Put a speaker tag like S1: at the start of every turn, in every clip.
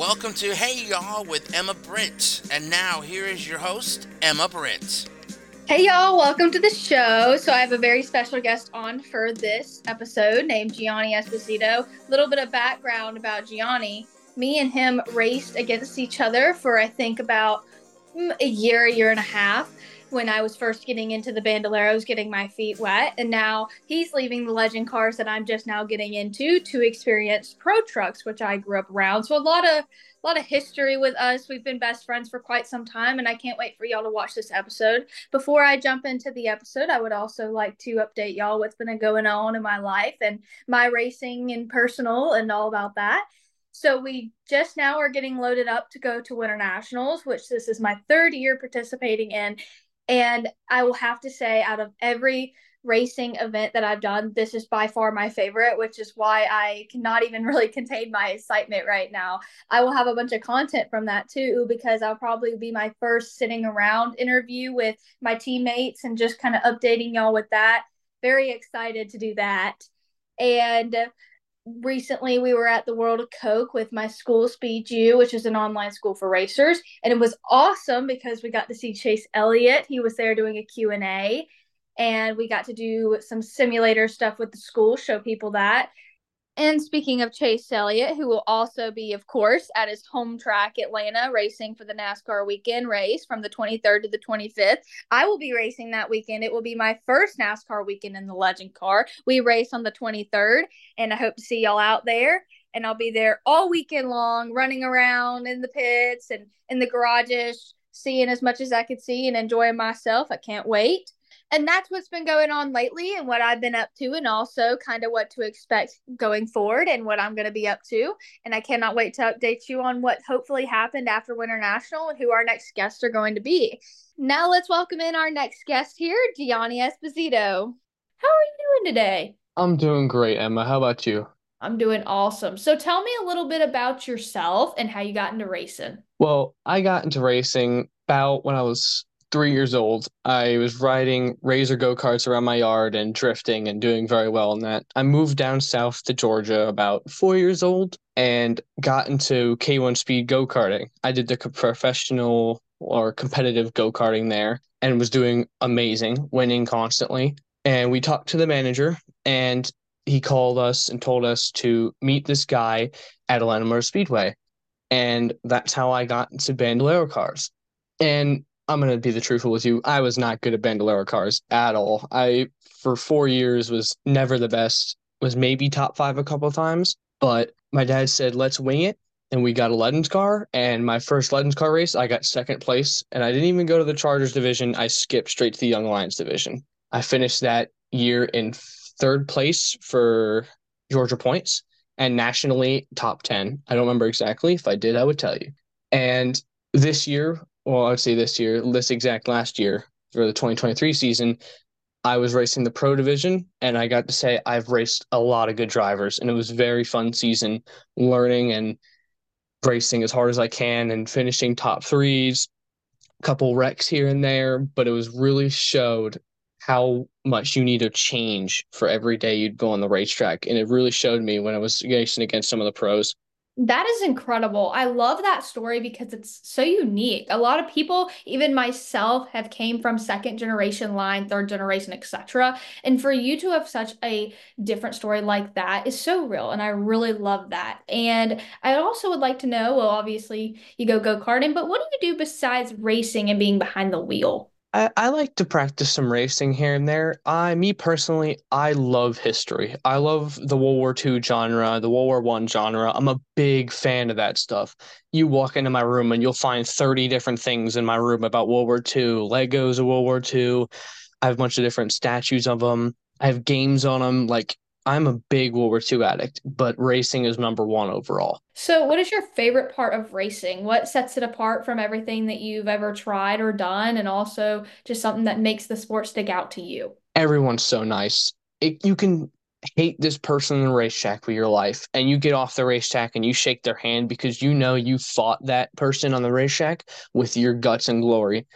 S1: Welcome to Hey Y'all with Emma Britt. And now here is your host, Emma Britt.
S2: Hey y'all, welcome to the show. So I have a very special guest on for this episode named Gianni Esposito. A little bit of background about Gianni. Me and him raced against each other for I think about mm, a year, a year and a half when I was first getting into the bandoleros, getting my feet wet. And now he's leaving the legend cars that I'm just now getting into to experience pro trucks, which I grew up around. So a lot of a lot of history with us. We've been best friends for quite some time, and I can't wait for y'all to watch this episode. Before I jump into the episode, I would also like to update y'all what's been going on in my life and my racing and personal and all about that. So we just now are getting loaded up to go to Winter Nationals, which this is my third year participating in. And I will have to say, out of every racing event that I've done, this is by far my favorite, which is why I cannot even really contain my excitement right now. I will have a bunch of content from that too, because I'll probably be my first sitting around interview with my teammates and just kind of updating y'all with that. Very excited to do that. And recently we were at the World of Coke with my school Speed U, which is an online school for racers, and it was awesome because we got to see Chase Elliott. He was there doing a Q&A and we got to do some simulator stuff with the school, show people that. And speaking of Chase Elliott, who will also be, of course, at his home track, Atlanta, racing for the NASCAR weekend race from the 23rd to the 25th. I will be racing that weekend. It will be my first NASCAR weekend in the Legend car. We race on the 23rd, and I hope to see y'all out there. And I'll be there all weekend long, running around in the pits and in the garages, seeing as much as I could see and enjoying myself. I can't wait and that's what's been going on lately and what I've been up to and also kind of what to expect going forward and what I'm going to be up to and I cannot wait to update you on what hopefully happened after Winter National and who our next guests are going to be. Now let's welcome in our next guest here, Gianni Esposito. How are you doing today?
S3: I'm doing great, Emma. How about you?
S2: I'm doing awesome. So tell me a little bit about yourself and how you got into racing.
S3: Well, I got into racing about when I was three years old, I was riding razor go karts around my yard and drifting and doing very well in that. I moved down south to Georgia about four years old and got into K1 speed go karting. I did the professional or competitive go karting there and was doing amazing, winning constantly. And we talked to the manager and he called us and told us to meet this guy at Atlanta Motor Speedway. And that's how I got into Bandolero cars. And I'm gonna be the truthful with you. I was not good at bandolero cars at all. I for four years was never the best. Was maybe top five a couple times, but my dad said let's wing it, and we got a Legends car. And my first Legends car race, I got second place, and I didn't even go to the Chargers division. I skipped straight to the Young Lions division. I finished that year in third place for Georgia points and nationally top 10. I don't remember exactly. If I did, I would tell you. And this year, well, I'd say this year, this exact last year for the 2023 season, I was racing the pro division and I got to say I've raced a lot of good drivers and it was very fun season learning and racing as hard as I can and finishing top threes, a couple wrecks here and there, but it was really showed how much you need to change for every day you'd go on the racetrack. And it really showed me when I was racing against some of the pros.
S2: That is incredible. I love that story because it's so unique. A lot of people, even myself, have came from second generation line, third generation, etc. And for you to have such a different story like that is so real, and I really love that. And I also would like to know, well, obviously you go go karting, but what do you do besides racing and being behind the wheel?
S3: I, I like to practice some racing here and there. I, me personally, I love history. I love the World War II genre, the World War One genre. I'm a big fan of that stuff. You walk into my room and you'll find 30 different things in my room about World War II, Legos of World War II. I have a bunch of different statues of them. I have games on them. Like I'm a big World War II addict, but racing is number one overall.
S2: So, what is your favorite part of racing? What sets it apart from everything that you've ever tried or done? And also just something that makes the sport stick out to you?
S3: Everyone's so nice. It, you can hate this person in the racetrack for your life, and you get off the racetrack and you shake their hand because you know you fought that person on the racetrack with your guts and glory.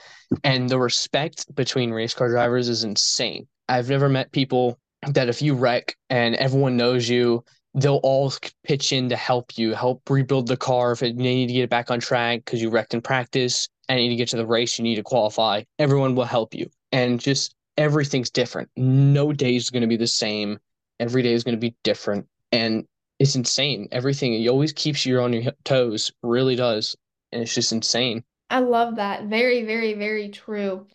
S3: And the respect between race car drivers is insane. I've never met people that if you wreck and everyone knows you they'll all pitch in to help you, help rebuild the car if it, you need to get it back on track because you wrecked in practice and you need to get to the race, you need to qualify. Everyone will help you. And just everything's different. No day is going to be the same. Every day is going to be different. And it's insane. Everything, it always keeps you on your toes, really does. And it's just insane.
S2: I love that. Very, very, very true.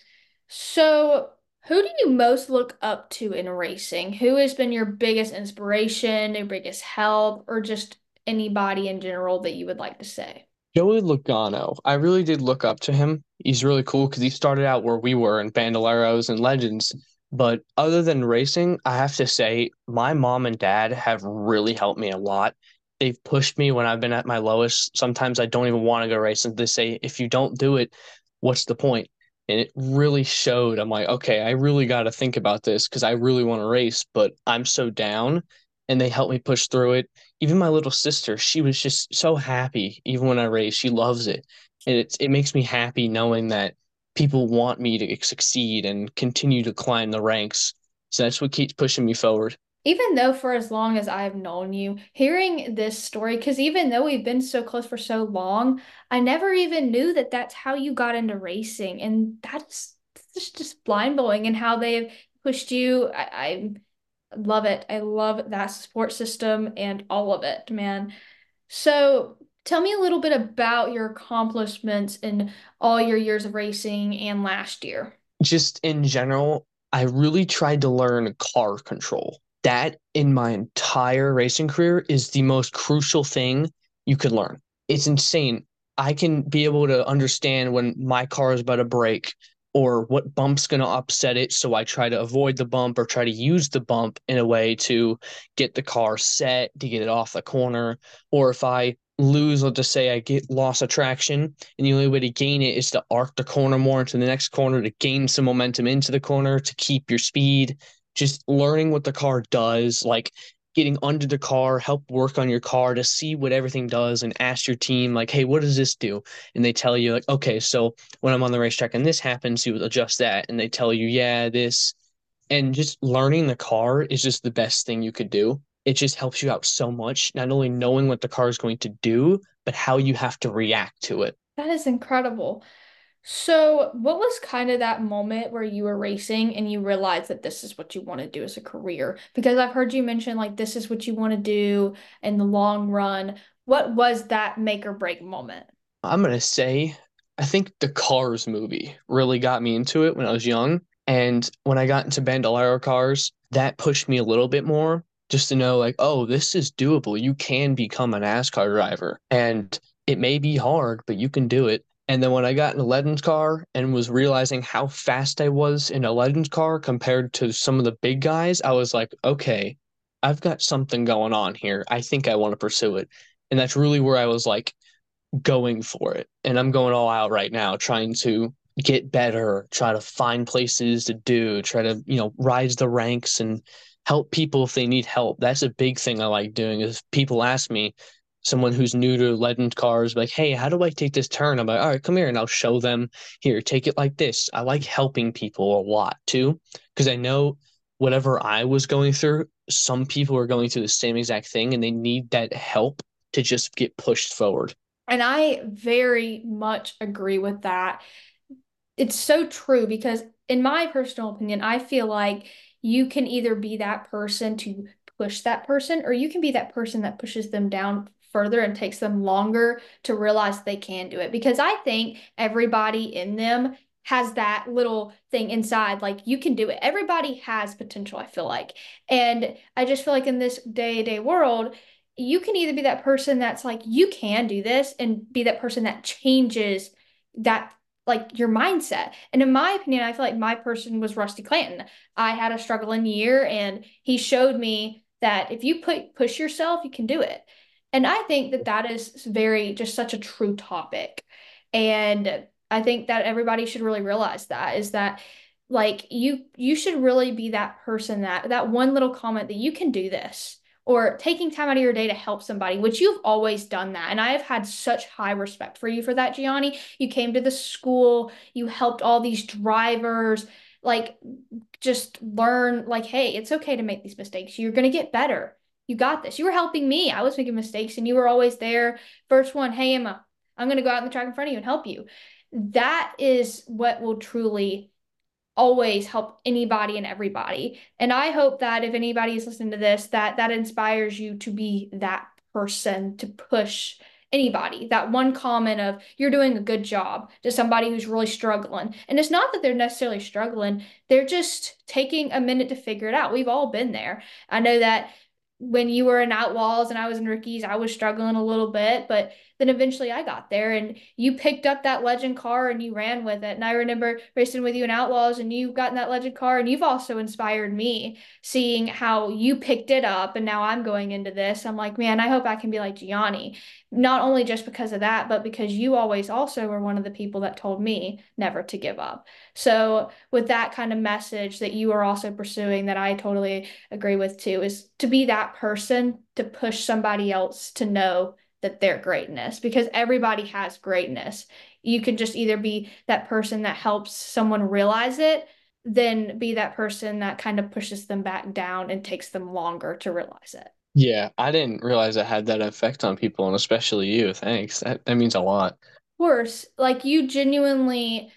S2: So, who do you most look up to in racing? Who has been your biggest inspiration, your biggest help, or just anybody in general that you would like to say?
S3: Joey Logano. I really did look up to him. He's really cool because he started out where we were in Bandoleros and Legends. But other than racing, I have to say my mom and dad have really helped me a lot. They've pushed me when I've been at my lowest. Sometimes I don't even want to go racing. They say, if you don't do it, what's the point? And it really showed. I'm like, okay, I really got to think about this because I really want to race, but I'm so down. And they helped me push through it. Even my little sister, she was just so happy. Even when I race, she loves it. And it's, it makes me happy knowing that people want me to succeed and continue to climb the ranks. So that's what keeps pushing me forward.
S2: Even though for as long as I've known you, hearing this story, because even though we've been so close for so long, I never even knew that that's how you got into racing. And that's, that's just blind blowing and how they've pushed you. I, I love it. I love that support system and all of it, man. So Tell me a little bit about your accomplishments in all your years of racing and last year.
S3: Just in general, I really tried to learn car control. That in my entire racing career is the most crucial thing you could learn. It's insane. I can be able to understand when my car is about to break or what bump's going to upset it. So I try to avoid the bump or try to use the bump in a way to get the car set, to get it off the corner. Or if I lose, let's just say I get loss of traction, and the only way to gain it is to arc the corner more into the next corner to gain some momentum into the corner to keep your speed. Just learning what the car does, like getting under the car, help work on your car to see what everything does and ask your team, like, hey, what does this do? And they tell you, like, okay, so when I'm on the racetrack and this happens, you adjust that. And they tell you, yeah, this. And just learning the car is just the best thing you could do it just helps you out so much, not only knowing what the car is going to do, but how you have to react to it.
S2: That is incredible. So, what was kind of that moment where you were racing and you realized that this is what you want to do as a career? Because I've heard you mention like this is what you want to do in the long run. What was that make or break moment?
S3: I'm going to say, I think the Cars movie really got me into it when I was young. And when I got into Bandolero cars, that pushed me a little bit more just to know like oh this is doable you can become a nascar driver and it may be hard but you can do it and then when i got in a legends car and was realizing how fast i was in a legends car compared to some of the big guys i was like okay i've got something going on here. I think i want to pursue it. And that's really where i was like going for it. And i'm going all out right now trying to get better try to find places to do try to you know rise the ranks and help people if they need help. That's a big thing I like doing is people ask me, someone who's new to legend cars, like, hey, how do I take this turn? I'm like, all right, come here and I'll show them here, take it like this. I like helping people a lot too, because I know whatever I was going through, some people are going through the same exact thing and they need that help to just get pushed forward.
S2: And I very much agree with that. It's so true because, in my personal opinion, I feel like you can either be that person to push that person or you can be that person that pushes them down further and takes them longer to realize they can do it because i think everybody in them has that little thing inside like you can do it everybody has potential i feel like and i just feel like in this day-to-day world you can either be that person that's like you can do this and be that person that changes that like your mindset. And in my opinion, I feel like my person was Rusty Clanton. I had a struggling year and he showed me that if you put push yourself, you can do it. And I think that that is very just such a true topic. And I think that everybody should really realize that is that like you you should really be that person that that one little comment that you can do this or taking time out of your day to help somebody, which you've always done that. And I have had such high respect for you for that, Gianni. You came to the school, you helped all these drivers, like just learn, like, hey, it's okay to make these mistakes. You're going to get better. You got this. You were helping me. I was making mistakes and you were always there. First one, hey, Emma, I'm going to go out in the track in front of you and help you. That is what will truly always help anybody and everybody. And I hope that if anybody is listening to this, that that inspires you to be that person to push anybody that one comment of you're doing a good job to somebody who's really struggling and it's not that they're necessarily struggling they're just taking a minute to figure it out we've all been there i know that when you were in outlaws and I was in rookies, I was struggling a little bit, but then eventually I got there and you picked up that legend car and you ran with it. And I remember racing with you in outlaws and you got in that legend car and you've also inspired me seeing how you picked it up and now I'm going into this. I'm like, man, I hope I can be like Gianni. Not only just because of that, but because you always also were one of the people that told me never to give up. So with that kind of message that you are also pursuing that I totally agree with too is to be that person to push somebody else to know that their greatness because everybody has greatness. You can just either be that person that helps someone realize it, then be that person that kind of pushes them back down and takes them longer to realize it.
S3: Yeah, I didn't realize it had that effect on people and especially you. Thanks. That that means a lot.
S2: Of course, like you genuinely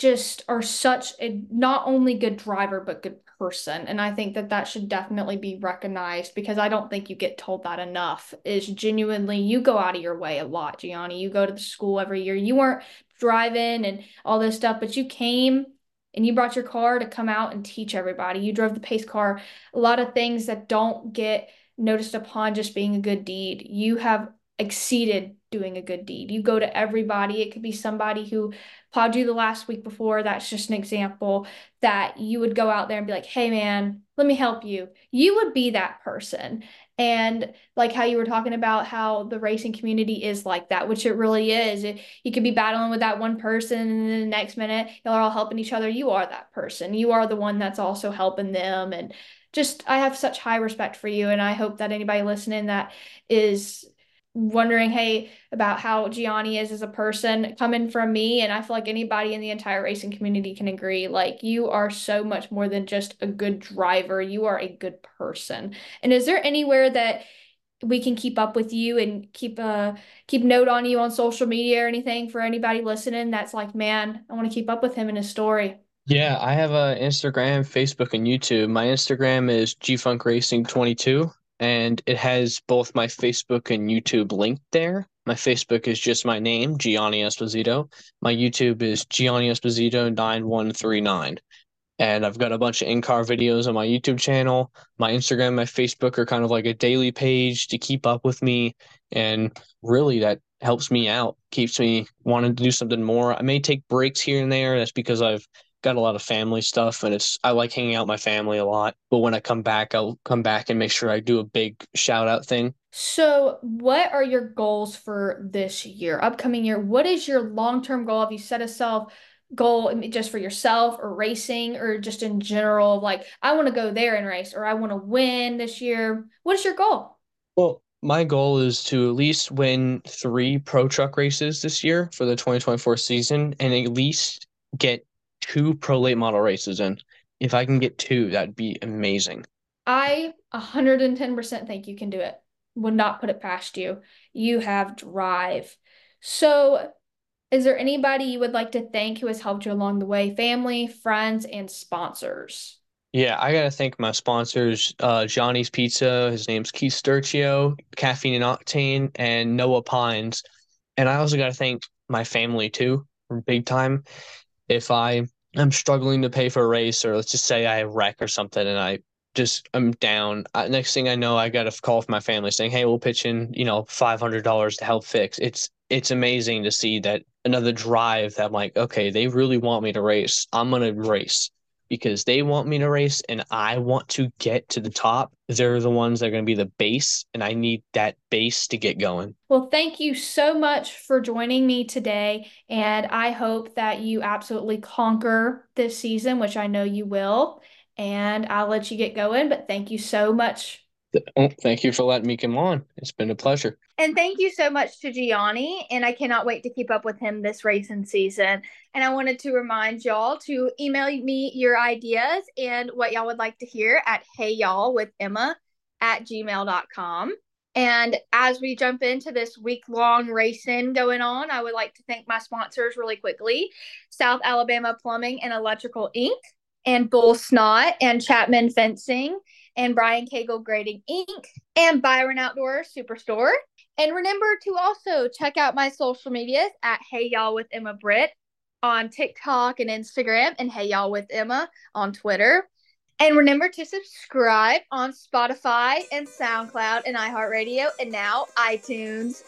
S2: just are such a not only good driver but good person and i think that that should definitely be recognized because i don't think you get told that enough is genuinely you go out of your way a lot gianni you go to the school every year you weren't driving and all this stuff but you came and you brought your car to come out and teach everybody you drove the pace car a lot of things that don't get noticed upon just being a good deed you have exceeded doing a good deed. You go to everybody. It could be somebody who plowed you the last week before. That's just an example that you would go out there and be like, hey, man, let me help you. You would be that person. And like how you were talking about how the racing community is like that, which it really is. It, you could be battling with that one person, and then the next minute, y'all are all helping each other. You are that person. You are the one that's also helping them. And just, I have such high respect for you. And I hope that anybody listening that is wondering, hey, about how Gianni is as a person coming from me. And I feel like anybody in the entire racing community can agree. Like, you are so much more than just a good driver, you are a good person. And is there anywhere that we can keep up with you and keep a keep note on you on social media or anything for anybody listening that's like man i want to keep up with him and his story
S3: yeah i have a instagram facebook and youtube my instagram is gfunk racing 22 and it has both my Facebook and YouTube linked there. My Facebook is just my name, Gianni Esposito. My YouTube is Gianni Esposito 9139. And I've got a bunch of in car videos on my YouTube channel. My Instagram, my Facebook are kind of like a daily page to keep up with me. And really, that helps me out, keeps me wanting to do something more. I may take breaks here and there. That's because I've got a lot of family stuff and it's I like hanging out with my family a lot. But when I come back, I'll come back and make sure I do a big shout out thing.
S2: So, what are your goals for this year, upcoming year? What is your long term goal? Have you set a self goal just for yourself or racing or just in general? Like, I want to go there and race or I want to win this year. What is your goal?
S3: Well, my goal is to at least win three pro truck races this year for the 2024 season and at least get two pro late model races in. If I can get two, that'd be amazing.
S2: I 110% think you can do it. Would not put it past you. You have drive. So, is there anybody you would like to thank who has helped you along the way? Family, friends, and sponsors?
S3: Yeah, I gotta thank my sponsors, uh, Johnny's Pizza. His name's Keith Sturcio, Caffeine and Octane, and Noah Pines. And I also gotta thank my family too, big time if I am struggling to pay for a race, or let's just say I wreck or something, and I just I'm down. Uh, next thing I know, I got a call from my family saying, "Hey, we'll pitch in, you know, five hundred dollars to help fix." It's it's amazing to see that another drive that I'm like, okay, they really want me to race. I'm gonna race because they want me to race and I want to get to the top. They're the ones that are going to be the base, and I need that base to get going.
S2: Well, thank you so much for joining me today. And I hope that you absolutely conquer this season, which I know you will. And I'll let you get going, but thank you so much
S3: Oh, thank you for letting me come on. It's been a pleasure.
S2: And thank you so much to Gianni. And I cannot wait to keep up with him this racing season. And I wanted to remind y'all to email me your ideas and what y'all would like to hear at Hey Y'all with Emma at gmail.com. And as we jump into this week long racing going on, I would like to thank my sponsors really quickly South Alabama Plumbing and Electrical Inc., and Bull Snot, and Chapman Fencing, and Brian Cagle Grading Inc., and Byron Outdoor Superstore. And remember to also check out my social medias at Hey Y'all with Emma Britt on TikTok and Instagram, and Hey Y'all with Emma on Twitter. And remember to subscribe on Spotify and SoundCloud and iHeartRadio and now iTunes.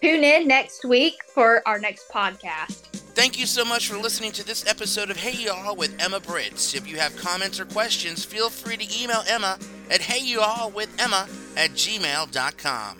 S2: Tune in next week for our next podcast.
S1: Thank you so much for listening to this episode of Hey Y'all with Emma Britt's. If you have comments or questions, feel free to email Emma at heyyallwithemma at gmail.com.